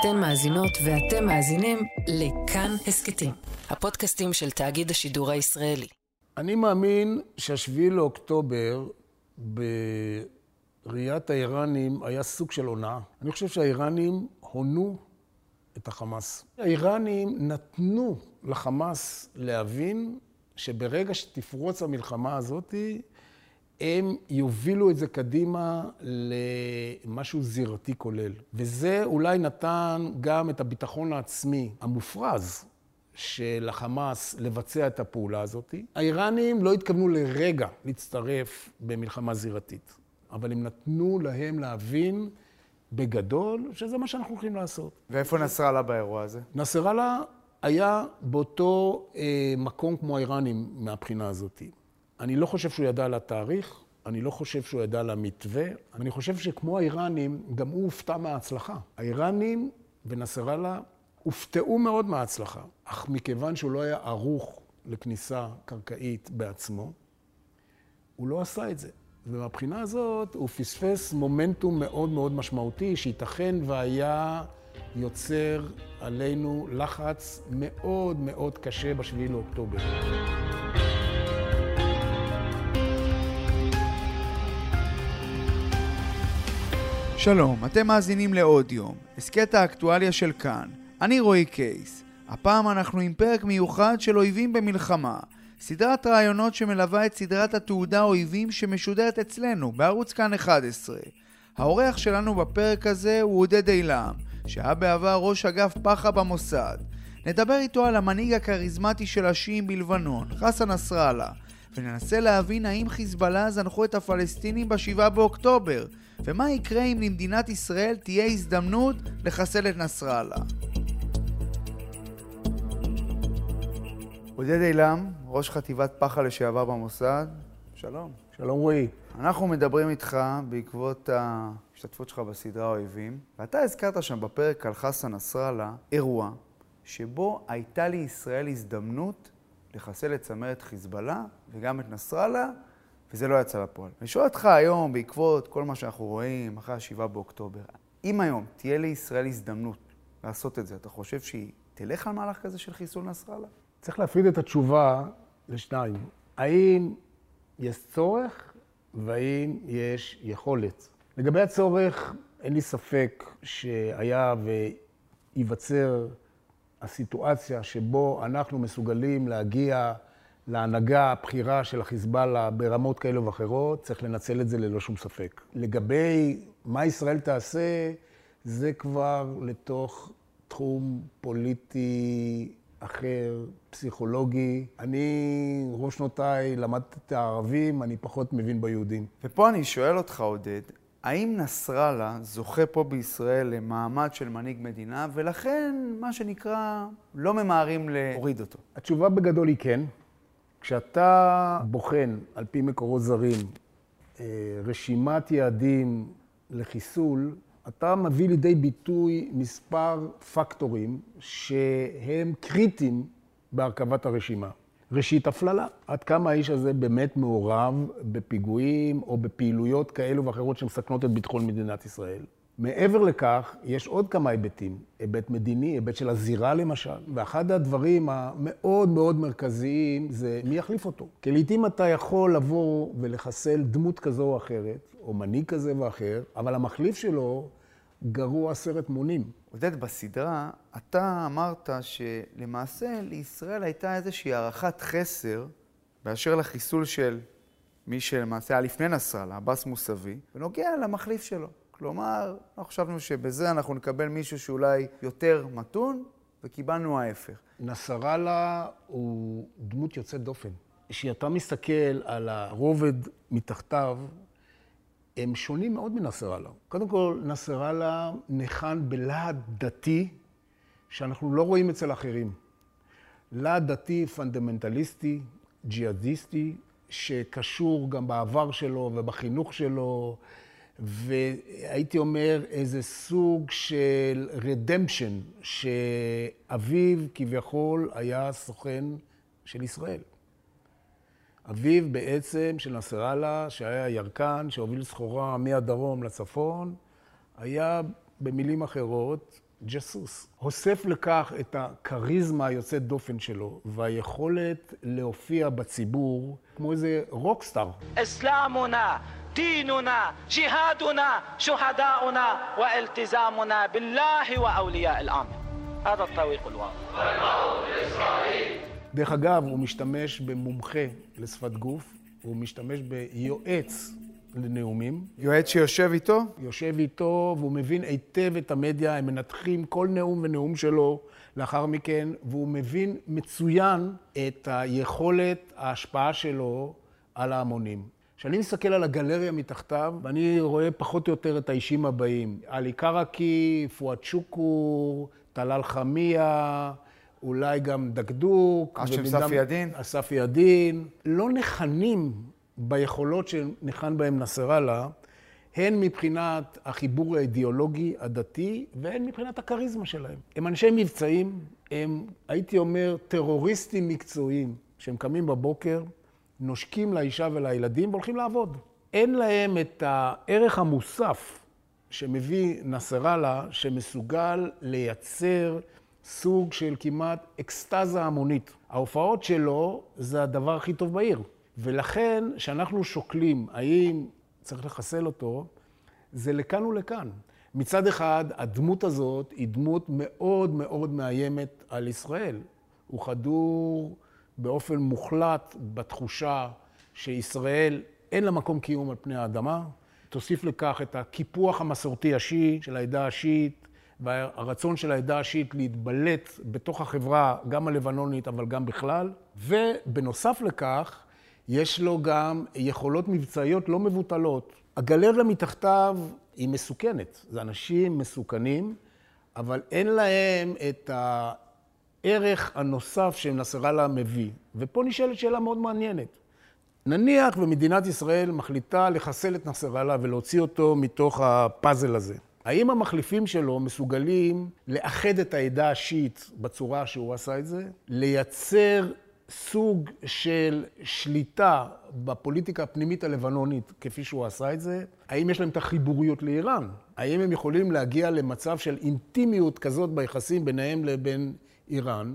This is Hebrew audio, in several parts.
אתן מאזינות ואתם מאזינים לכאן הסכתים, הפודקאסטים של תאגיד השידור הישראלי. אני מאמין שהשביעי לאוקטובר בראיית האיראנים היה סוג של הונאה. אני חושב שהאיראנים הונו את החמאס. האיראנים נתנו לחמאס להבין שברגע שתפרוץ המלחמה הזאתי, הם יובילו את זה קדימה למשהו זירתי כולל. וזה אולי נתן גם את הביטחון העצמי המופרז של החמאס לבצע את הפעולה הזאת. האיראנים לא התכוונו לרגע להצטרף במלחמה זירתית, אבל הם נתנו להם להבין בגדול שזה מה שאנחנו הולכים לעשות. ואיפה נסראללה באירוע הזה? נסראללה היה באותו אה, מקום כמו האיראנים מהבחינה הזאת. אני לא חושב שהוא ידע על התאריך, אני לא חושב שהוא ידע על המתווה, אני חושב שכמו האיראנים, גם הוא הופתע מההצלחה. האיראנים ונסראללה הופתעו מאוד מההצלחה, אך מכיוון שהוא לא היה ערוך לכניסה קרקעית בעצמו, הוא לא עשה את זה. ומהבחינה הזאת הוא פספס מומנטום מאוד מאוד משמעותי, שייתכן והיה יוצר עלינו לחץ מאוד מאוד קשה בשביעי לאוקטובר. שלום, אתם מאזינים לעוד יום, הסכת האקטואליה של כאן. אני רועי קייס. הפעם אנחנו עם פרק מיוחד של אויבים במלחמה. סדרת רעיונות שמלווה את סדרת התעודה אויבים שמשודרת אצלנו, בערוץ כאן 11. האורח שלנו בפרק הזה הוא עודד אילם, שהיה בעבר ראש אגף פח"ע במוסד. נדבר איתו על המנהיג הכריזמטי של השיעים בלבנון, חסן נסראללה, וננסה להבין האם חיזבאללה זנחו את הפלסטינים ב-7 באוקטובר, ומה יקרה אם למדינת ישראל תהיה הזדמנות לחסל את נסראללה. עודד אילם, ראש חטיבת פח"ע לשעבר במוסד, שלום. שלום רועי. אנחנו מדברים איתך בעקבות ההשתתפות שלך בסדרה אויבים, ואתה הזכרת שם בפרק על חסן נסראללה אירוע שבו הייתה לישראל הזדמנות לחסל את צמרת חיזבאללה וגם את נסראללה, וזה לא יצא לפועל. אני שואל אותך היום, בעקבות כל מה שאנחנו רואים אחרי ה-7 באוקטובר, אם היום תהיה לישראל הזדמנות לעשות את זה, אתה חושב שהיא תלך על מהלך כזה של חיסול נסראללה? צריך להפריד את התשובה לשניים. האם יש צורך והאם יש יכולת. לגבי הצורך, אין לי ספק שהיה וייווצר הסיטואציה שבו אנחנו מסוגלים להגיע להנהגה הבכירה של החיזבאללה ברמות כאלו ואחרות, צריך לנצל את זה ללא שום ספק. לגבי מה ישראל תעשה, זה כבר לתוך תחום פוליטי אחר, פסיכולוגי. אני, ראש שנותיי, למדתי את הערבים, אני פחות מבין ביהודים. ופה אני שואל אותך, עודד, האם נסראללה זוכה פה בישראל למעמד של מנהיג מדינה, ולכן, מה שנקרא, לא ממהרים להוריד אותו? התשובה בגדול היא כן. כשאתה בוחן, על פי מקורות זרים, אה, רשימת יעדים לחיסול, אתה מביא לידי ביטוי מספר פקטורים שהם קריטיים בהרכבת הרשימה. ראשית, הפללה. עד כמה האיש הזה באמת מעורב בפיגועים או בפעילויות כאלו ואחרות שמסכנות את ביטחון מדינת ישראל. מעבר לכך, יש עוד כמה היבטים. היבט מדיני, היבט של הזירה למשל. ואחד הדברים המאוד מאוד מרכזיים זה מי יחליף אותו. כי לעיתים אתה יכול לבוא ולחסל דמות כזו או אחרת, או מנהיג כזה ואחר, אבל המחליף שלו גרוע עשרת מונים. עודד, בסדרה אתה אמרת שלמעשה לישראל הייתה איזושהי הערכת חסר באשר לחיסול של מי שלמעשה היה לפני נסראללה, עבאס מוסאווי, ונוגע למחליף שלו. כלומר, אנחנו חשבנו שבזה אנחנו נקבל מישהו שאולי יותר מתון, וקיבלנו ההפך. נסראללה הוא דמות יוצאת דופן. כשאתה מסתכל על הרובד מתחתיו, הם שונים מאוד מנסראללה. קודם כל, נסראללה ניחן בלהט דתי שאנחנו לא רואים אצל אחרים. להט דתי פונדמנטליסטי, ג'יהאדיסטי, שקשור גם בעבר שלו ובחינוך שלו, והייתי אומר איזה סוג של redemption, שאביו כביכול היה סוכן של ישראל. אביו בעצם של נסראללה, שהיה ירקן, שהוביל סחורה מהדרום לצפון, היה במילים אחרות ג'סוס. הוסף לכך את הכריזמה היוצאת דופן שלו והיכולת להופיע בציבור כמו איזה רוקסטאר. אסלאמונה, ديننا جهادنا شهداؤنا والتزامنا بالله واولياء الامر هذا الطريق الواضح דרך אגב, הוא משתמש במומחה לשפת גוף, הוא משתמש ביועץ לנאומים. יועץ שיושב איתו? יושב איתו, והוא מבין היטב את המדיה, הם מנתחים כל נאום ונאום שלו לאחר מכן, והוא מבין מצוין את היכולת, ההשפעה שלו על ההמונים. כשאני מסתכל על הגלריה מתחתיו, ואני רואה פחות או יותר את האישים הבאים. עלי קרקי, פואד שוקור, טלאל חמיה, אולי גם דקדוק. אשם ספי ידין. אסף ידין. לא ניחנים ביכולות שניחן בהם נסראללה, הן מבחינת החיבור האידיאולוגי הדתי והן מבחינת הכריזמה שלהם. הם אנשי מבצעים, הם, הייתי אומר, טרוריסטים מקצועיים, שהם קמים בבוקר, נושקים לאישה ולילדים והולכים לעבוד. אין להם את הערך המוסף שמביא נסראללה, שמסוגל לייצר סוג של כמעט אקסטזה המונית. ההופעות שלו זה הדבר הכי טוב בעיר. ולכן, כשאנחנו שוקלים האם צריך לחסל אותו, זה לכאן ולכאן. מצד אחד, הדמות הזאת היא דמות מאוד מאוד מאיימת על ישראל. הוא חדור באופן מוחלט בתחושה שישראל אין לה מקום קיום על פני האדמה. תוסיף לכך את הקיפוח המסורתי השיעי של העדה השיעית, והרצון של העדה השיעית להתבלט בתוך החברה, גם הלבנונית, אבל גם בכלל. ובנוסף לכך, יש לו גם יכולות מבצעיות לא מבוטלות. הגלריה מתחתיו היא מסוכנת. זה אנשים מסוכנים, אבל אין להם את הערך הנוסף שנסראללה מביא. ופה נשאלת שאלה מאוד מעניינת. נניח ומדינת ישראל מחליטה לחסל את נסראללה ולהוציא אותו מתוך הפאזל הזה. האם המחליפים שלו מסוגלים לאחד את העדה השיעית בצורה שהוא עשה את זה? לייצר סוג של שליטה בפוליטיקה הפנימית הלבנונית, כפי שהוא עשה את זה? האם יש להם את החיבוריות לאיראן? האם הם יכולים להגיע למצב של אינטימיות כזאת ביחסים ביניהם לבין איראן?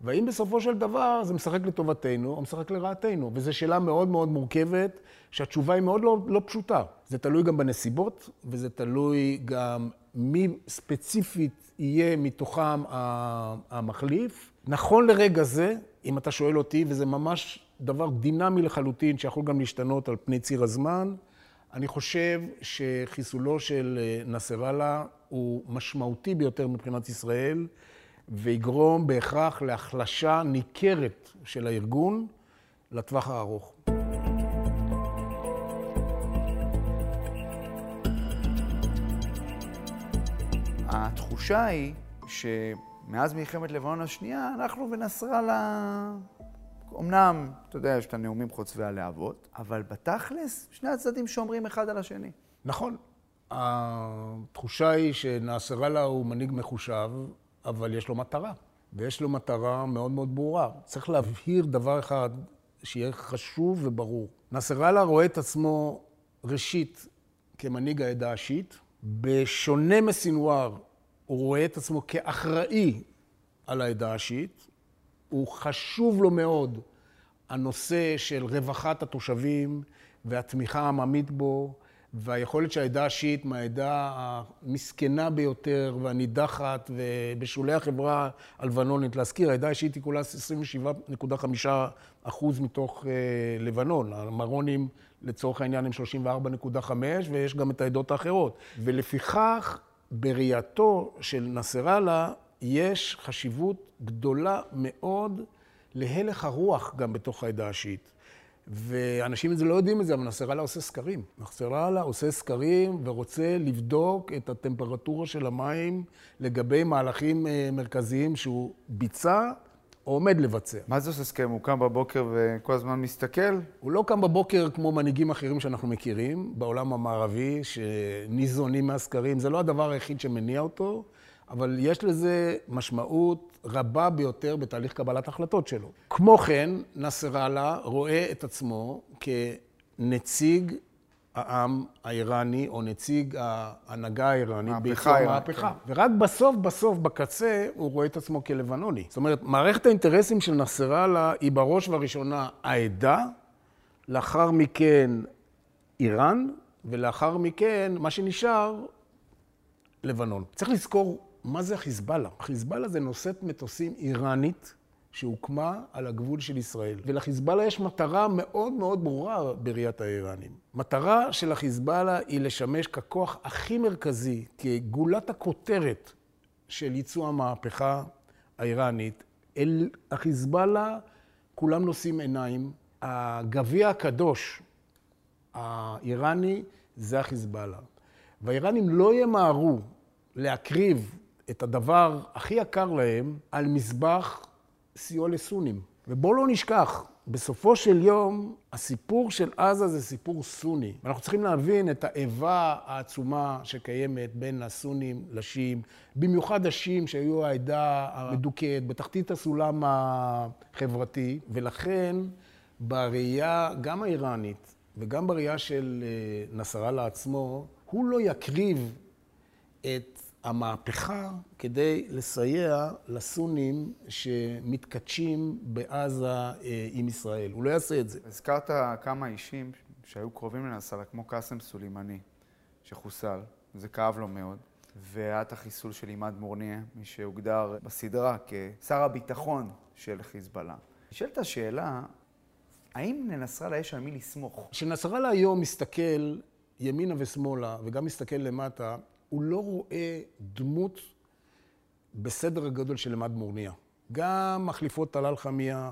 והאם בסופו של דבר זה משחק לטובתנו או משחק לרעתנו? וזו שאלה מאוד מאוד מורכבת, שהתשובה היא מאוד לא, לא פשוטה. זה תלוי גם בנסיבות, וזה תלוי גם מי ספציפית יהיה מתוכם המחליף. נכון לרגע זה, אם אתה שואל אותי, וזה ממש דבר דינמי לחלוטין, שיכול גם להשתנות על פני ציר הזמן, אני חושב שחיסולו של אה, נסראללה הוא משמעותי ביותר מבחינת ישראל. ויגרום בהכרח להחלשה ניכרת של הארגון לטווח הארוך. התחושה היא שמאז מלחמת לבנון השנייה, אנחנו ונסראללה, אמנם, אתה יודע, יש את הנאומים חוצבי הלהבות, אבל בתכלס, שני הצדדים שומרים אחד על השני. נכון. התחושה היא שנסראללה הוא מנהיג מחושב, אבל יש לו מטרה, ויש לו מטרה מאוד מאוד ברורה. צריך להבהיר דבר אחד שיהיה חשוב וברור. נסראללה רואה את עצמו, ראשית, כמנהיג העדה השיעית. בשונה מסינואר, הוא רואה את עצמו כאחראי על העדה השיעית. הוא חשוב לו מאוד הנושא של רווחת התושבים והתמיכה העממית בו, והיכולת שהעדה השיעית מהעדה המסכנה ביותר והנידחת ובשולי החברה הלבנונית, להזכיר, העדה השיעית היא כולה 27.5 אחוז מתוך אה, לבנון. המרונים לצורך העניין הם 34.5 ויש גם את העדות האחרות. ולפיכך, בראייתו של נסראללה יש חשיבות גדולה מאוד להלך הרוח גם בתוך העדה השיעית. ואנשים לא יודעים את זה, אבל נסראללה עושה סקרים. נסראללה עושה סקרים ורוצה לבדוק את הטמפרטורה של המים לגבי מהלכים אה, מרכזיים שהוא ביצע או עומד לבצע. מה זה עושה סקרים? הוא קם בבוקר וכל הזמן מסתכל? הוא לא קם בבוקר כמו מנהיגים אחרים שאנחנו מכירים בעולם המערבי, שניזונים מהסקרים. זה לא הדבר היחיד שמניע אותו. אבל יש לזה משמעות רבה ביותר בתהליך קבלת החלטות שלו. כמו כן, נסראללה רואה את עצמו כנציג העם האיראני, או נציג ההנהגה האיראנית האיראנית, מהפכה. כן. ורק בסוף, בסוף, בקצה, הוא רואה את עצמו כלבנוני. זאת אומרת, מערכת האינטרסים של נסראללה היא בראש ובראשונה העדה, לאחר מכן איראן, ולאחר מכן, מה שנשאר, לבנון. צריך לזכור מה זה החיזבאללה. חיזבאללה זה נושאת מטוסים איראנית שהוקמה על הגבול של ישראל. ולחיזבאללה יש מטרה מאוד מאוד ברורה בראיית האיראנים. מטרה של החיזבאללה היא לשמש ככוח הכי מרכזי, כגולת הכותרת של ייצוא המהפכה האיראנית. אל החיזבאללה כולם נושאים עיניים. הגביע הקדוש האיראני זה החיזבאללה. והאיראנים לא ימהרו להקריב את הדבר הכי יקר להם על מזבח סיוע לסונים. ובואו לא נשכח, בסופו של יום, הסיפור של עזה זה סיפור סוני. ואנחנו צריכים להבין את האיבה העצומה שקיימת בין הסונים לשיעים, במיוחד השיעים שהיו העדה המדוכאת, בתחתית הסולם החברתי, ולכן בראייה, גם האיראנית וגם בראייה של אה, נסראללה עצמו, הוא לא יקריב את המהפכה כדי לסייע לסונים שמתכתשים בעזה אה, עם ישראל. הוא לא יעשה את זה. הזכרת כמה אישים שהיו קרובים לנסראללה, כמו קאסם סולימני, שחוסל, זה כאב לו מאוד. והיה את החיסול של עימאד מורניה, מי שהוגדר בסדרה כשר הביטחון של חיזבאללה. נשאלת השאלה, האם לנסראללה יש על מי לסמוך? כשנסראללה היום מסתכל ימינה ושמאלה, וגם מסתכל למטה, הוא לא רואה דמות בסדר הגודל של עמד מורניה. גם מחליפות טלאל חמיה,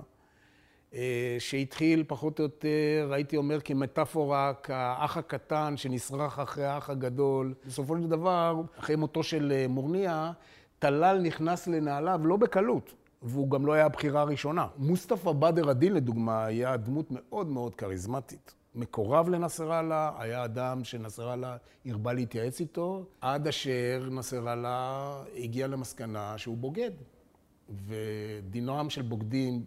אה, שהתחיל פחות או יותר, הייתי אומר, כמטאפורה, כאח הקטן שנשרח אחרי האח הגדול. בסופו של דבר, אחרי מותו של אה, מורניה, טלאל נכנס לנעליו לא בקלות, והוא גם לא היה הבחירה הראשונה. מוסטפא בדר א-דין, לדוגמה, היה דמות מאוד מאוד כריזמטית. מקורב לנסראללה, היה אדם שנסראללה הרבה להתייעץ איתו, עד אשר נסראללה הגיע למסקנה שהוא בוגד. ודינם של בוגדים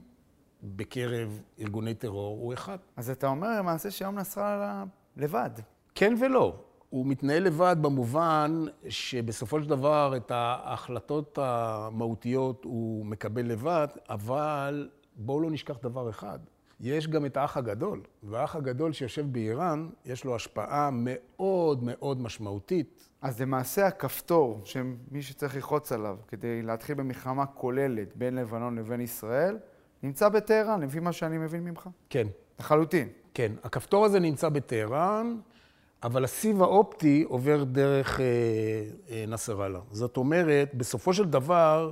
בקרב ארגוני טרור הוא אחד. אז אתה אומר למעשה שהיום נסראללה לבד. כן ולא. הוא מתנהל לבד במובן שבסופו של דבר את ההחלטות המהותיות הוא מקבל לבד, אבל בואו לא נשכח דבר אחד. יש גם את האח הגדול, והאח הגדול שיושב באיראן, יש לו השפעה מאוד מאוד משמעותית. אז למעשה הכפתור שמי שצריך ללחוץ עליו כדי להתחיל במלחמה כוללת בין לבנון לבין ישראל, נמצא בטהרן, לפי מה שאני מבין ממך. כן, לחלוטין. כן. הכפתור הזה נמצא בטהרן, אבל הסיב האופטי עובר דרך אה, אה, נסראללה. זאת אומרת, בסופו של דבר,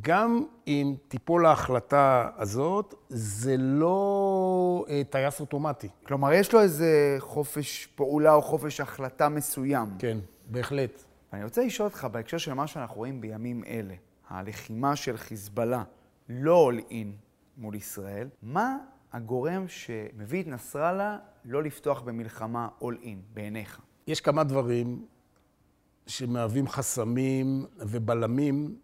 גם אם תיפול ההחלטה הזאת, זה לא אה, טייס אוטומטי. כלומר, יש לו איזה חופש פעולה או חופש החלטה מסוים. כן, בהחלט. ואני רוצה לשאול אותך, בהקשר של מה שאנחנו רואים בימים אלה, הלחימה של חיזבאללה לא all in מול ישראל, מה הגורם שמביא את נסראללה לא לפתוח במלחמה all in בעיניך? יש כמה דברים שמהווים חסמים ובלמים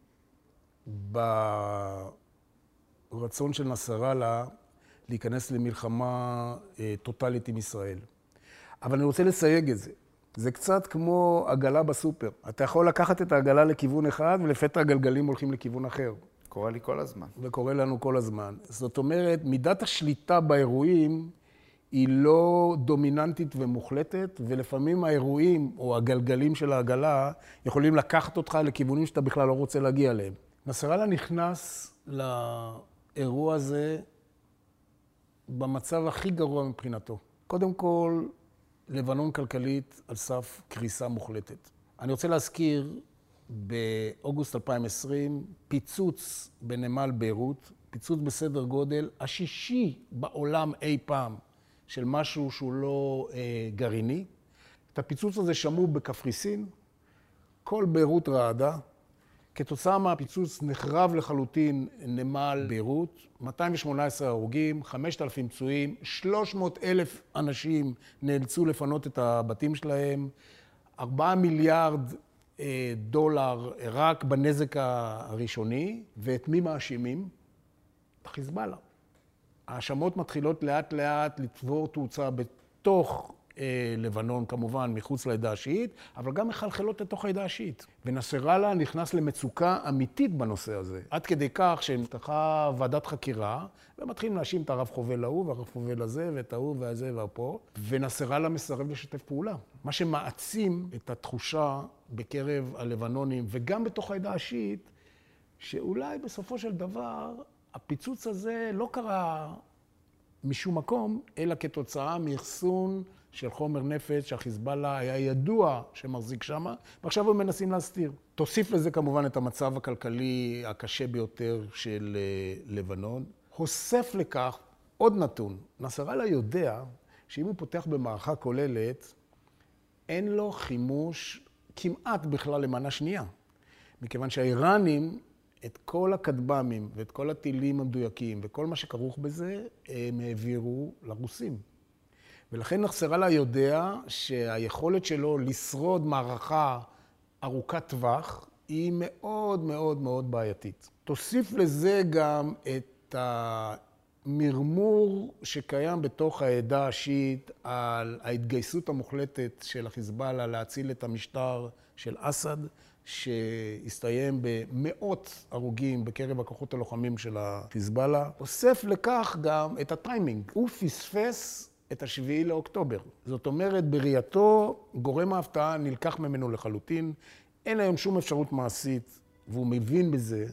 ברצון של נסראללה להיכנס למלחמה אה, טוטאלית עם ישראל. אבל אני רוצה לסייג את זה. זה קצת כמו עגלה בסופר. אתה יכול לקחת את העגלה לכיוון אחד, ולפתע הגלגלים הולכים לכיוון אחר. קורה לי כל הזמן. וקורה לנו כל הזמן. זאת אומרת, מידת השליטה באירועים היא לא דומיננטית ומוחלטת, ולפעמים האירועים או הגלגלים של העגלה יכולים לקחת אותך לכיוונים שאתה בכלל לא רוצה להגיע אליהם. נסראללה נכנס לאירוע הזה במצב הכי גרוע מבחינתו. קודם כל, לבנון כלכלית על סף קריסה מוחלטת. אני רוצה להזכיר, באוגוסט 2020, פיצוץ בנמל ביירות, פיצוץ בסדר גודל השישי בעולם אי פעם של משהו שהוא לא אה, גרעיני. את הפיצוץ הזה שמעו בקפריסין, כל ביירות רעדה. כתוצאה מהפיצוץ נחרב לחלוטין נמל ביירות, 218 הרוגים, 5,000 פצועים, 300 אלף אנשים נאלצו לפנות את הבתים שלהם, 4 מיליארד אה, דולר רק בנזק הראשוני, ואת מי מאשימים? את החיזבאללה. ההאשמות מתחילות לאט לאט לצבור תאוצה בתוך לבנון כמובן מחוץ לעדה השיעית, אבל גם מחלחלות לתוך העדה השיעית. ונסראללה נכנס למצוקה אמיתית בנושא הזה, עד כדי כך שנפתחה ועדת חקירה, ומתחילים להאשים את הרב חובל ההוא והרב חובל הזה ואת ההוא והזה והפה, ונסראללה מסרב לשתף פעולה. מה שמעצים את התחושה בקרב הלבנונים וגם בתוך העדה השיעית, שאולי בסופו של דבר הפיצוץ הזה לא קרה משום מקום, אלא כתוצאה מאחסון של חומר נפץ שהחיזבאללה היה ידוע שמחזיק שם, ועכשיו הם מנסים להסתיר. תוסיף לזה כמובן את המצב הכלכלי הקשה ביותר של אה, לבנון. הוסף לכך עוד נתון, נסראללה יודע שאם הוא פותח במערכה כוללת, אין לו חימוש כמעט בכלל למנה שנייה. מכיוון שהאיראנים את כל הכטב"מים ואת כל הטילים המדויקים וכל מה שכרוך בזה, הם העבירו לרוסים. ולכן נסראללה יודע שהיכולת שלו לשרוד מערכה ארוכת טווח היא מאוד מאוד מאוד בעייתית. תוסיף לזה גם את המרמור שקיים בתוך העדה השיעית על ההתגייסות המוחלטת של החיזבאללה להציל את המשטר של אסד. שהסתיים במאות הרוגים בקרב הכוחות הלוחמים של החיזבאללה, אוסף לכך גם את הטיימינג. הוא פספס את השביעי לאוקטובר. זאת אומרת, בראייתו, גורם ההפתעה נלקח ממנו לחלוטין. אין היום שום אפשרות מעשית, והוא מבין בזה,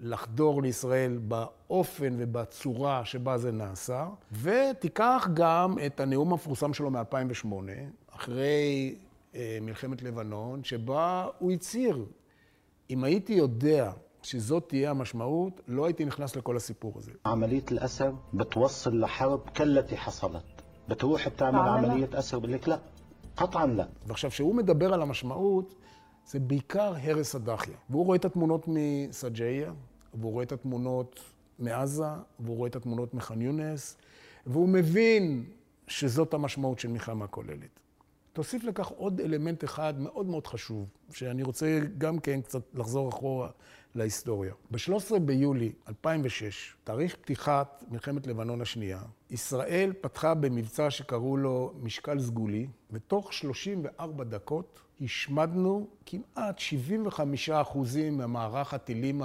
לחדור לישראל באופן ובצורה שבה זה נעשה. ותיקח גם את הנאום המפורסם שלו מ-2008, אחרי אה, מלחמת לבנון, שבה הוא הצהיר, אם הייתי יודע שזאת תהיה המשמעות, לא הייתי נכנס לכל הסיפור הזה. עמלית אל-אסר بتوصل לחרב كالتي حصلت. بتروح بتعمل עמליית אסר بقول لك لا, قطعا لا. ועכשיו, כשהוא מדבר על המשמעות, זה בעיקר הרס הדחיה. והוא רואה את התמונות מסג'איה, והוא רואה את התמונות מעזה, והוא רואה את התמונות מח'אן יונס, והוא מבין שזאת המשמעות של מלחמה כוללת. תוסיף לכך עוד אלמנט אחד מאוד מאוד חשוב, שאני רוצה גם כן קצת לחזור אחורה להיסטוריה. ב-13 ביולי 2006, תאריך פתיחת מלחמת לבנון השנייה, ישראל פתחה במבצע שקראו לו משקל סגולי, ותוך 34 דקות השמדנו כמעט 75 אחוזים ממערך הטילים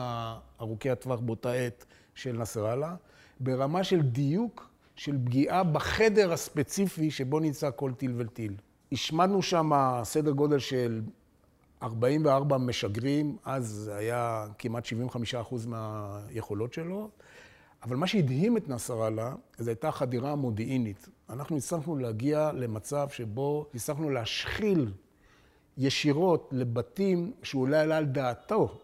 ארוכי הטווח באותה עת של נסראללה, ברמה של דיוק של פגיעה בחדר הספציפי שבו נמצא כל טיל וטיל. השמדנו שם סדר גודל של 44 משגרים, אז זה היה כמעט 75 אחוז מהיכולות שלו. אבל מה שהדהים את נסראללה, זו הייתה חדירה מודיעינית. אנחנו הצלחנו להגיע למצב שבו הצלחנו להשחיל ישירות לבתים שאולי עלה על דעתו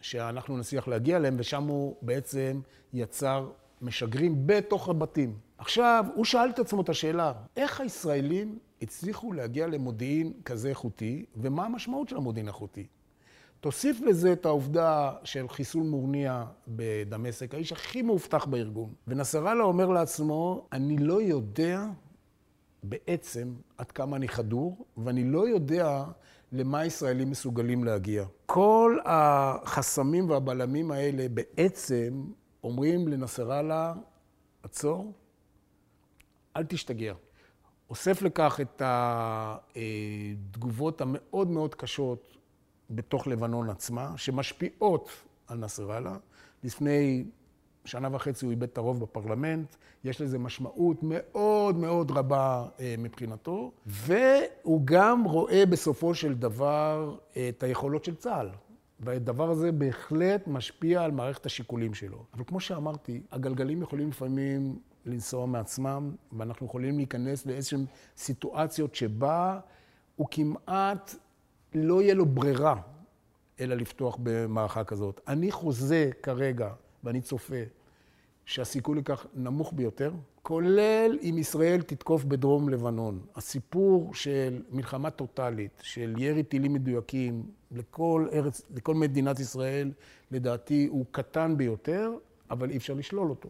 שאנחנו נצליח להגיע אליהם, ושם הוא בעצם יצר משגרים בתוך הבתים. עכשיו, הוא שאל את עצמו את השאלה, איך הישראלים הצליחו להגיע למודיעין כזה איכותי, ומה המשמעות של המודיעין איכותי? תוסיף לזה את העובדה של חיסול מורניה בדמשק, האיש הכי מאובטח בארגון. ונסראללה אומר לעצמו, אני לא יודע בעצם עד כמה אני חדור, ואני לא יודע למה הישראלים מסוגלים להגיע. כל החסמים והבלמים האלה בעצם אומרים לנסראללה, עצור, אל תשתגע. אוסף לכך את התגובות המאוד מאוד קשות בתוך לבנון עצמה, שמשפיעות על נסראללה. לפני שנה וחצי הוא איבד את הרוב בפרלמנט, יש לזה משמעות מאוד מאוד רבה אה, מבחינתו, והוא גם רואה בסופו של דבר את היכולות של צה"ל. והדבר הזה בהחלט משפיע על מערכת השיקולים שלו. אבל כמו שאמרתי, הגלגלים יכולים לפעמים לנסוע מעצמם, ואנחנו יכולים להיכנס לאיזשהן סיטואציות שבה הוא כמעט לא יהיה לו ברירה אלא לפתוח במערכה כזאת. אני חוזה כרגע, ואני צופה, שהסיכוי לכך נמוך ביותר, כולל אם ישראל תתקוף בדרום לבנון. הסיפור של מלחמה טוטאלית, של ירי טילים מדויקים לכל, ארץ, לכל מדינת ישראל, לדעתי הוא קטן ביותר, אבל אי אפשר לשלול אותו.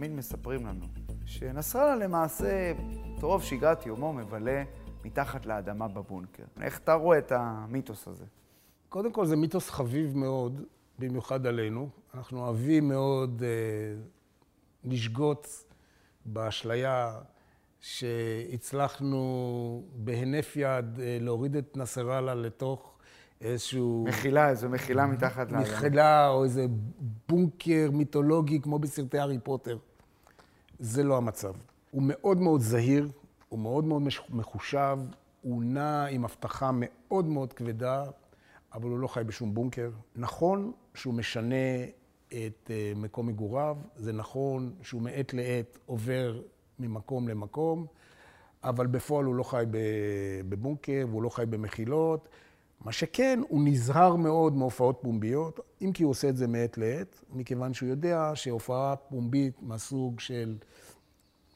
תמיד מספרים לנו שנסראללה למעשה, את רוב שגרת יומו מבלה מתחת לאדמה בבונקר. איך אתה רואה את המיתוס הזה? קודם כל, זה מיתוס חביב מאוד, במיוחד עלינו. אנחנו אוהבים מאוד אה, לשגות באשליה שהצלחנו בהינף יד אה, להוריד את נסראללה לתוך איזשהו... מחילה, איזו מחילה מתחת ל... מחילה או איזה בונקר מיתולוגי כמו בסרטי הארי פוטר. זה לא המצב. הוא מאוד מאוד זהיר, הוא מאוד מאוד מחושב, הוא נע עם הבטחה מאוד מאוד כבדה, אבל הוא לא חי בשום בונקר. נכון שהוא משנה את אה, מקום מגוריו, זה נכון שהוא מעת לעת עובר ממקום למקום, אבל בפועל הוא לא חי בבונקר והוא לא חי במחילות. מה שכן, הוא נזהר מאוד מהופעות פומביות, אם כי הוא עושה את זה מעת לעת, מכיוון שהוא יודע שהופעה פומבית מהסוג של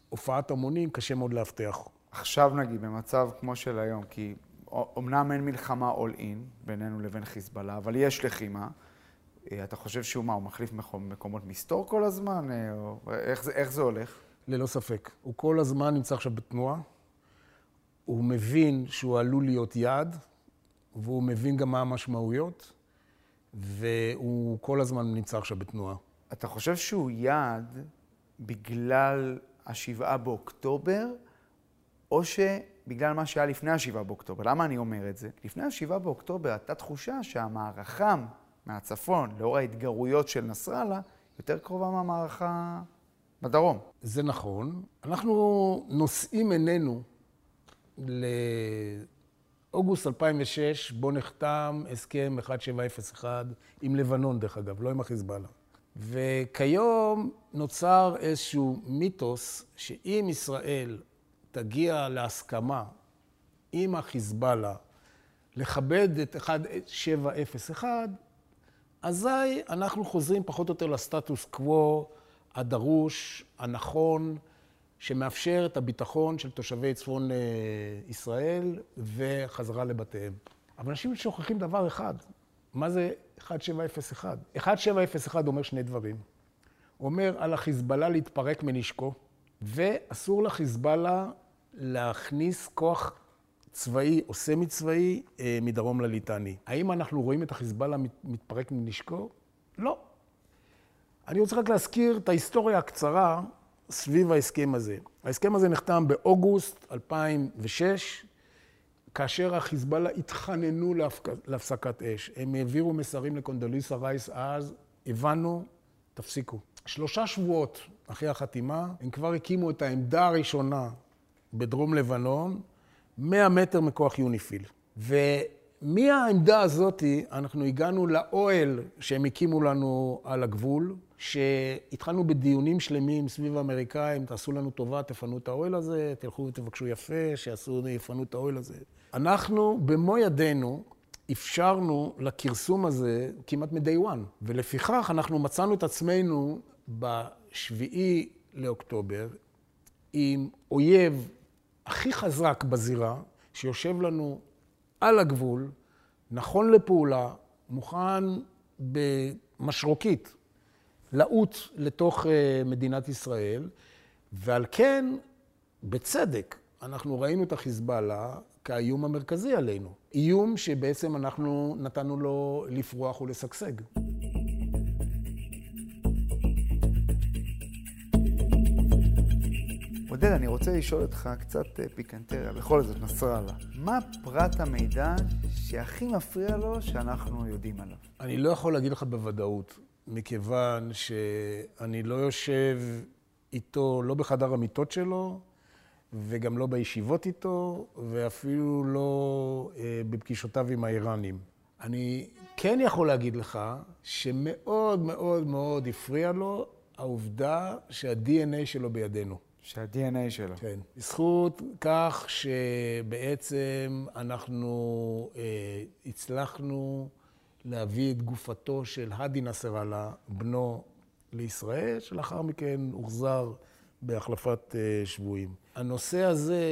הופעת המונים, קשה מאוד לאבטח. עכשיו נגיד, במצב כמו של היום, כי אמנם אין מלחמה all in בינינו לבין חיזבאללה, אבל יש לחימה. אה, אתה חושב שהוא מה, הוא מחליף מקומות מסתור כל הזמן? אה, או איך, זה, איך זה הולך? ללא ספק. הוא כל הזמן נמצא עכשיו בתנועה. הוא מבין שהוא עלול להיות יעד, והוא מבין גם מה המשמעויות, והוא כל הזמן נמצא עכשיו בתנועה. אתה חושב שהוא יעד בגלל השבעה באוקטובר, או שבגלל מה שהיה לפני השבעה באוקטובר? למה אני אומר את זה? לפני השבעה באוקטובר הייתה תחושה שהמערכה מהצפון, לאור ההתגרויות של נסראללה, יותר קרובה מהמערכה בדרום. זה נכון. אנחנו נושאים עינינו לאוגוסט 2006, בו נחתם הסכם 1701 עם לבנון, דרך אגב, לא עם החיזבאללה. וכיום נוצר איזשהו מיתוס שאם ישראל תגיע להסכמה עם החיזבאללה לכבד את 1701, אזי אנחנו חוזרים פחות או יותר לסטטוס קוו הדרוש, הנכון, שמאפשר את הביטחון של תושבי צפון אה, ישראל וחזרה לבתיהם. אבל אנשים שוכחים דבר אחד, מה זה 1701? 1701 אומר שני דברים. הוא אומר על החיזבאללה להתפרק מנשקו, ואסור לחיזבאללה להכניס כוח צבאי או סמי צבאי אה, מדרום לליטני. האם אנחנו רואים את החיזבאללה מתפרק מנשקו? לא. אני רוצה רק להזכיר את ההיסטוריה הקצרה סביב ההסכם הזה. ההסכם הזה נחתם באוגוסט 2006, כאשר החיזבאללה התחננו להפק... להפסקת אש. הם העבירו מסרים לקונדוליסה רייס אז, הבנו, תפסיקו. שלושה שבועות אחרי החתימה, הם כבר הקימו את העמדה הראשונה בדרום לבנון, 100 מטר מכוח יוניפיל. ומהעמדה הזאת אנחנו הגענו לאוהל שהם הקימו לנו על הגבול, שהתחלנו בדיונים שלמים סביב האמריקאים, תעשו לנו טובה, תפנו את האוהל הזה, תלכו ותבקשו יפה, שיעשו, יפנו את האוהל הזה. אנחנו במו ידינו אפשרנו לכרסום הזה כמעט מ-day one, ולפיכך אנחנו מצאנו את עצמנו בשביעי לאוקטובר עם אויב הכי חזק בזירה, שיושב לנו על הגבול, נכון לפעולה, מוכן במשרוקית לעוט לתוך אה, מדינת ישראל, ועל כן, בצדק, אנחנו ראינו את החיזבאללה כאיום המרכזי עלינו. איום שבעצם אנחנו נתנו לו לפרוח ולשגשג. עודד, אני רוצה לשאול אותך קצת אה, פיקנטריה, בכל זאת, נסראללה. מה פרט המידע שהכי מפריע לו שאנחנו יודעים עליו? אני לא יכול להגיד לך בוודאות, מכיוון שאני לא יושב איתו, לא בחדר המיטות שלו, וגם לא בישיבות איתו, ואפילו לא אה, בפגישותיו עם האיראנים. אני כן יכול להגיד לך שמאוד מאוד מאוד הפריע לו העובדה שה-DNA שלו בידינו. שה-DNA שלו. כן. בזכות כך שבעצם אנחנו אה, הצלחנו להביא את גופתו של האדי נסראללה, בנו, לישראל, שלאחר מכן הוחזר בהחלפת אה, שבויים. הנושא הזה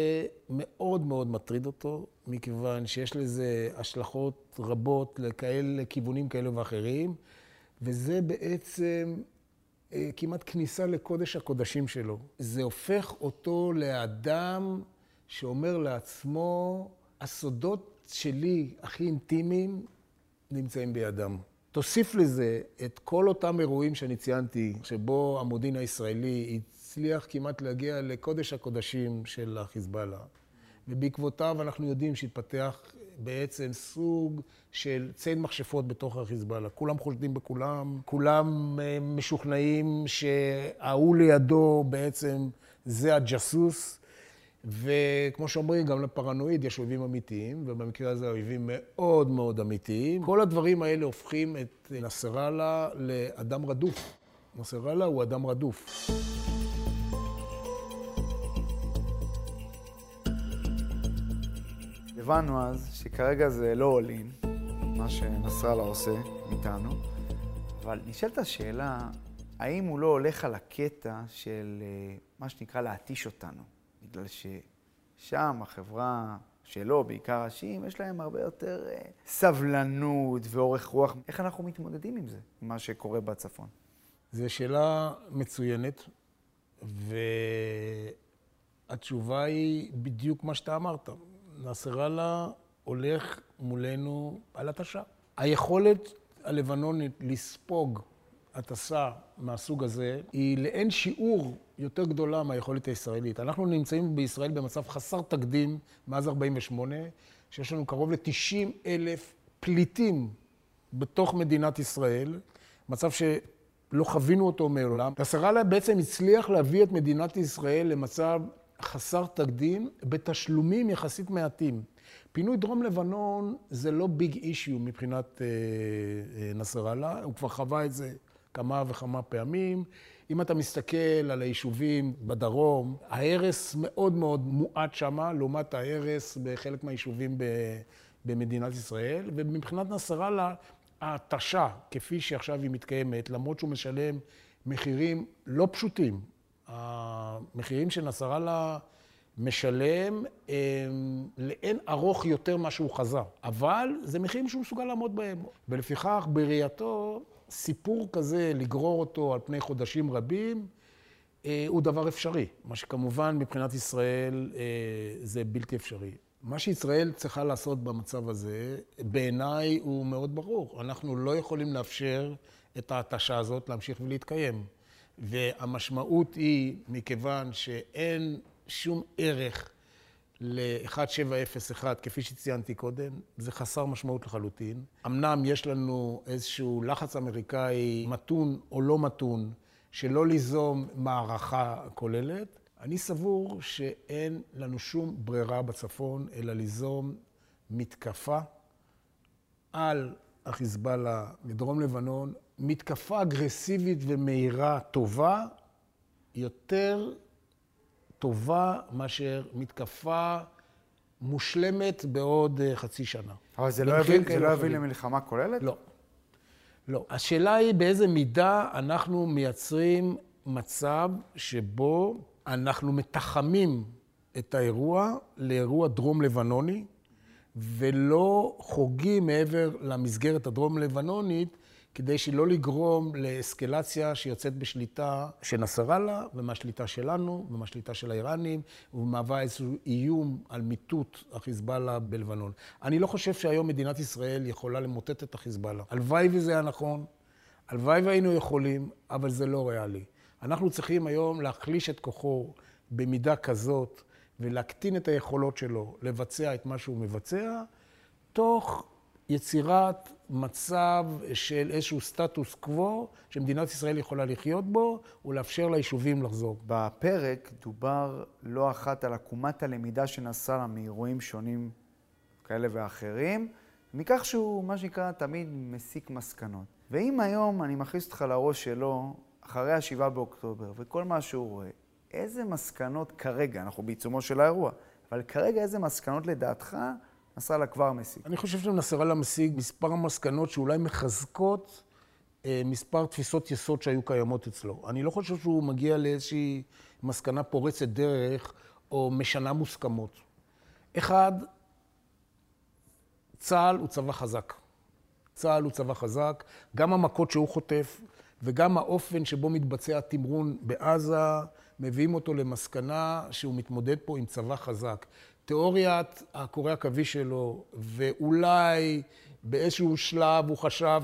מאוד מאוד מטריד אותו, מכיוון שיש לזה השלכות רבות לכאלה, לכיוונים כאלה ואחרים, וזה בעצם אה, כמעט כניסה לקודש הקודשים שלו. זה הופך אותו לאדם שאומר לעצמו, הסודות שלי הכי אינטימיים נמצאים בידם. תוסיף לזה את כל אותם אירועים שאני ציינתי, שבו המודיעין הישראלי הצליח כמעט להגיע לקודש הקודשים של החיזבאללה. ובעקבותיו אנחנו יודעים שהתפתח בעצם סוג של ציין מכשפות בתוך החיזבאללה. כולם חושדים בכולם, כולם אה, משוכנעים שההוא לידו בעצם זה הג'סוס. וכמו שאומרים, גם לפרנואיד יש אויבים אמיתיים, ובמקרה הזה אויבים מאוד מאוד אמיתיים. כל הדברים האלה הופכים את נסראללה לאדם רדוף. נסראללה הוא אדם רדוף. הבנו אז שכרגע זה לא all מה שנסראללה עושה איתנו, אבל נשאלת השאלה, האם הוא לא הולך על הקטע של אה, מה שנקרא להתיש אותנו? בגלל ששם החברה שלו, בעיקר ראשים, יש להם הרבה יותר אה, סבלנות ואורך רוח. איך אנחנו מתמודדים עם זה, עם מה שקורה בצפון? זו שאלה מצוינת, והתשובה היא בדיוק מה שאתה אמרת. נסראללה הולך מולנו על התשה. היכולת הלבנונית לספוג הטסה מהסוג הזה היא לאין שיעור יותר גדולה מהיכולת הישראלית. אנחנו נמצאים בישראל במצב חסר תקדים מאז 48', שיש לנו קרוב ל-90 אלף פליטים בתוך מדינת ישראל, מצב שלא חווינו אותו מעולם. נסראללה בעצם הצליח להביא את מדינת ישראל למצב חסר תקדים בתשלומים יחסית מעטים. פינוי דרום לבנון זה לא ביג אישיו מבחינת אה, אה, נסראללה, הוא כבר חווה את זה כמה וכמה פעמים. אם אתה מסתכל על היישובים בדרום, ההרס מאוד מאוד מועט שמה, לעומת ההרס בחלק מהיישובים במדינת ישראל, ומבחינת נסראללה, ההתשה, כפי שעכשיו היא מתקיימת, למרות שהוא משלם מחירים לא פשוטים, המחירים שנסראללה משלם הם לאין ארוך יותר מה שהוא חזה, אבל זה מחירים שהוא מסוגל לעמוד בהם. ולפיכך, בראייתו, סיפור כזה, לגרור אותו על פני חודשים רבים, אה, הוא דבר אפשרי. מה שכמובן מבחינת ישראל אה, זה בלתי אפשרי. מה שישראל צריכה לעשות במצב הזה, בעיניי הוא מאוד ברור. אנחנו לא יכולים לאפשר את ההתשה הזאת להמשיך ולהתקיים. והמשמעות היא, מכיוון שאין שום ערך ל-1701, כפי שציינתי קודם, זה חסר משמעות לחלוטין. אמנם יש לנו איזשהו לחץ אמריקאי מתון או לא מתון, שלא ליזום מערכה כוללת. אני סבור שאין לנו שום ברירה בצפון, אלא ליזום מתקפה על החיזבאללה מדרום לבנון, מתקפה אגרסיבית ומהירה טובה, יותר טובה מאשר מתקפה מושלמת בעוד אה, חצי שנה. אבל זה לא יביא, זה לא יביא למלחמה כוללת? לא. לא. השאלה היא באיזה מידה אנחנו מייצרים מצב שבו אנחנו מתחמים את האירוע לאירוע דרום-לבנוני, ולא חוגים מעבר למסגרת הדרום-לבנונית, כדי שלא לגרום לאסקלציה שיוצאת בשליטה של נסראללה, ומהשליטה שלנו, ומהשליטה של האיראנים, ומהווה איזשהו איום על מיטוט החיזבאללה בלבנון. אני לא חושב שהיום מדינת ישראל יכולה למוטט את החיזבאללה. הלוואי וזה היה נכון, הלוואי והיינו יכולים, אבל זה לא ריאלי. אנחנו צריכים היום להחליש את כוחו במידה כזאת, ולהקטין את היכולות שלו לבצע את מה שהוא מבצע, תוך יצירת מצב של איזשהו סטטוס קוו שמדינת ישראל יכולה לחיות בו ולאפשר ליישובים לחזור. בפרק דובר לא אחת על עקומת הלמידה שנסע מאירועים שונים כאלה ואחרים, מכך שהוא, מה שנקרא, תמיד מסיק מסקנות. ואם היום אני מכניס אותך לראש שלו, אחרי ה-7 באוקטובר, וכל מה שהוא רואה, איזה מסקנות כרגע, אנחנו בעיצומו של האירוע, אבל כרגע איזה מסקנות לדעתך נסראללה כבר משיג? אני חושב שנסראללה משיג מספר מסקנות שאולי מחזקות אה, מספר תפיסות יסוד שהיו קיימות אצלו. אני לא חושב שהוא מגיע לאיזושהי מסקנה פורצת דרך או משנה מוסכמות. אחד, צה"ל הוא צבא חזק. צה"ל הוא צבא חזק, גם המכות שהוא חוטף וגם האופן שבו מתבצע התמרון בעזה, מביאים אותו למסקנה שהוא מתמודד פה עם צבא חזק. תיאוריית הקורא הקווי שלו, ואולי באיזשהו שלב הוא חשב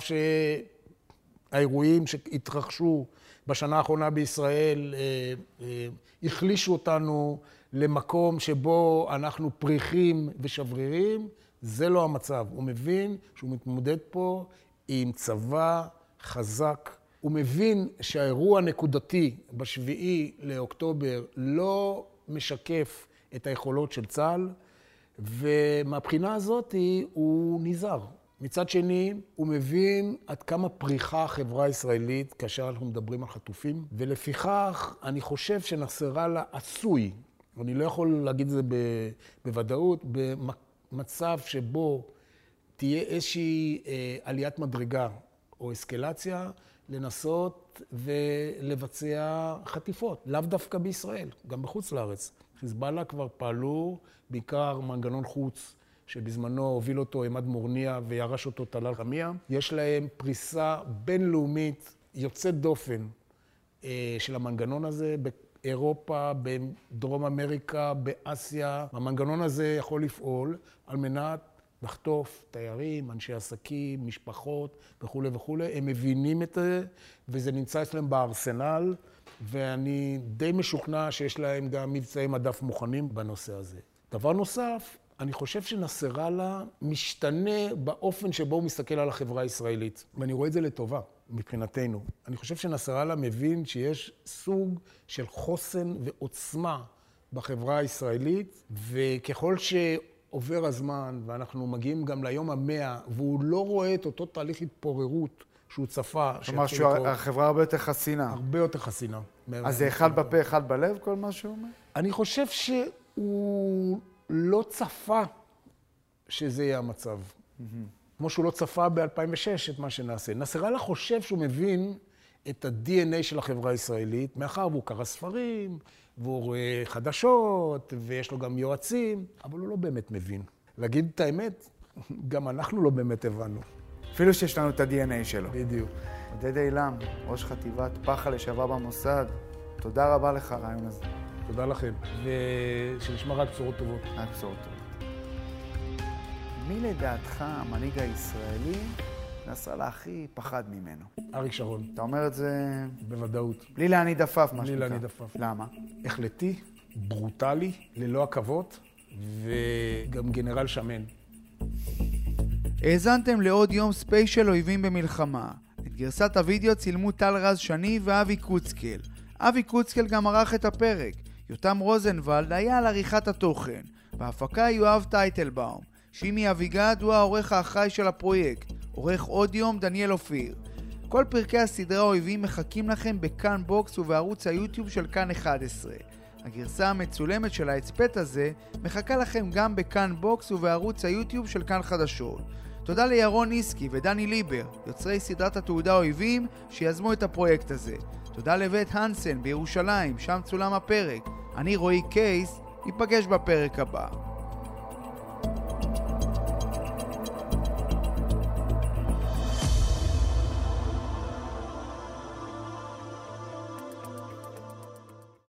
שהאירועים שהתרחשו בשנה האחרונה בישראל אה, אה, החלישו אותנו למקום שבו אנחנו פריחים ושברירים, זה לא המצב. הוא מבין שהוא מתמודד פה עם צבא חזק. הוא מבין שהאירוע הנקודתי בשביעי לאוקטובר לא משקף את היכולות של צה"ל, ומהבחינה הזאת הוא נזהר. מצד שני, הוא מבין עד כמה פריחה החברה הישראלית כאשר אנחנו מדברים על חטופים, ולפיכך אני חושב שנסראללה עשוי, ואני לא יכול להגיד את זה בוודאות, במצב שבו תהיה איזושהי אה, עליית מדרגה או אסקלציה, לנסות ולבצע חטיפות, לאו דווקא בישראל, גם בחוץ לארץ. חיזבאללה כבר פעלו בעיקר מנגנון חוץ, שבזמנו הוביל אותו עמד מורניה וירש אותו טלאל חמיה. יש להם פריסה בינלאומית יוצאת דופן אה, של המנגנון הזה באירופה, בדרום אמריקה, באסיה. המנגנון הזה יכול לפעול על מנת לחטוף תיירים, אנשי עסקים, משפחות וכולי וכולי. הם מבינים את זה, וזה נמצא אצלם בארסנל, ואני די משוכנע שיש להם גם מבצעי מדף מוכנים בנושא הזה. דבר נוסף, אני חושב שנסראללה משתנה באופן שבו הוא מסתכל על החברה הישראלית, ואני רואה את זה לטובה מבחינתנו. אני חושב שנסראללה מבין שיש סוג של חוסן ועוצמה בחברה הישראלית, וככל ש... עובר הזמן, ואנחנו מגיעים גם ליום המאה, והוא לא רואה את אותו תהליך התפוררות שהוא צפה. כלומר שהחברה הרבה יותר חסינה. הרבה יותר חסינה. אז זה אחד בפה, אחד בלב, כל מה שהוא אומר? אני חושב שהוא לא צפה שזה יהיה המצב. כמו שהוא לא צפה ב-2006 את מה שנעשה. נסראללה חושב שהוא מבין את ה-DNA של החברה הישראלית, מאחר והוא קרא ספרים, והוא רואה חדשות, ויש לו גם יועצים, אבל הוא לא באמת מבין. להגיד את האמת, גם אנחנו לא באמת הבנו. אפילו שיש לנו את ה-DNA שלו. בדיוק. עודד אילם, ראש חטיבת פח"ע לשעבר במוסד, תודה רבה לך על הרעיון הזה. תודה לכם, ושנשמע רק בשורות טובות. רק בשורות טובות. מי לדעתך המנהיג הישראלי נסראללה הכי פחד ממנו? אריק שרון. אתה אומר את זה... בוודאות. בלי להניד עפעף, מה שנקרא. בלי להניד עפעף. למה? החלטי, ברוטלי, ללא עכבות, וגם גנרל שמן. האזנתם לעוד יום ספיישל אויבים במלחמה. את גרסת הוידאו צילמו טל רז שני ואבי קוצקל. אבי קוצקל גם ערך את הפרק. יותם רוזנבלד היה על עריכת התוכן. בהפקה יואב טייטלבאום. שימי אביגד הוא העורך האחראי של הפרויקט. עורך עוד יום דניאל אופיר. כל פרקי הסדרה אויבים מחכים לכם בכאן בוקס ובערוץ היוטיוב של כאן 11. הגרסה המצולמת של ההסכת הזה מחכה לכם גם בכאן בוקס ובערוץ היוטיוב של כאן חדשות. תודה לירון ניסקי ודני ליבר, יוצרי סדרת התעודה אויבים, שיזמו את הפרויקט הזה. תודה לבית הנסן בירושלים, שם צולם הפרק. אני רועי קייס, ניפגש בפרק הבא.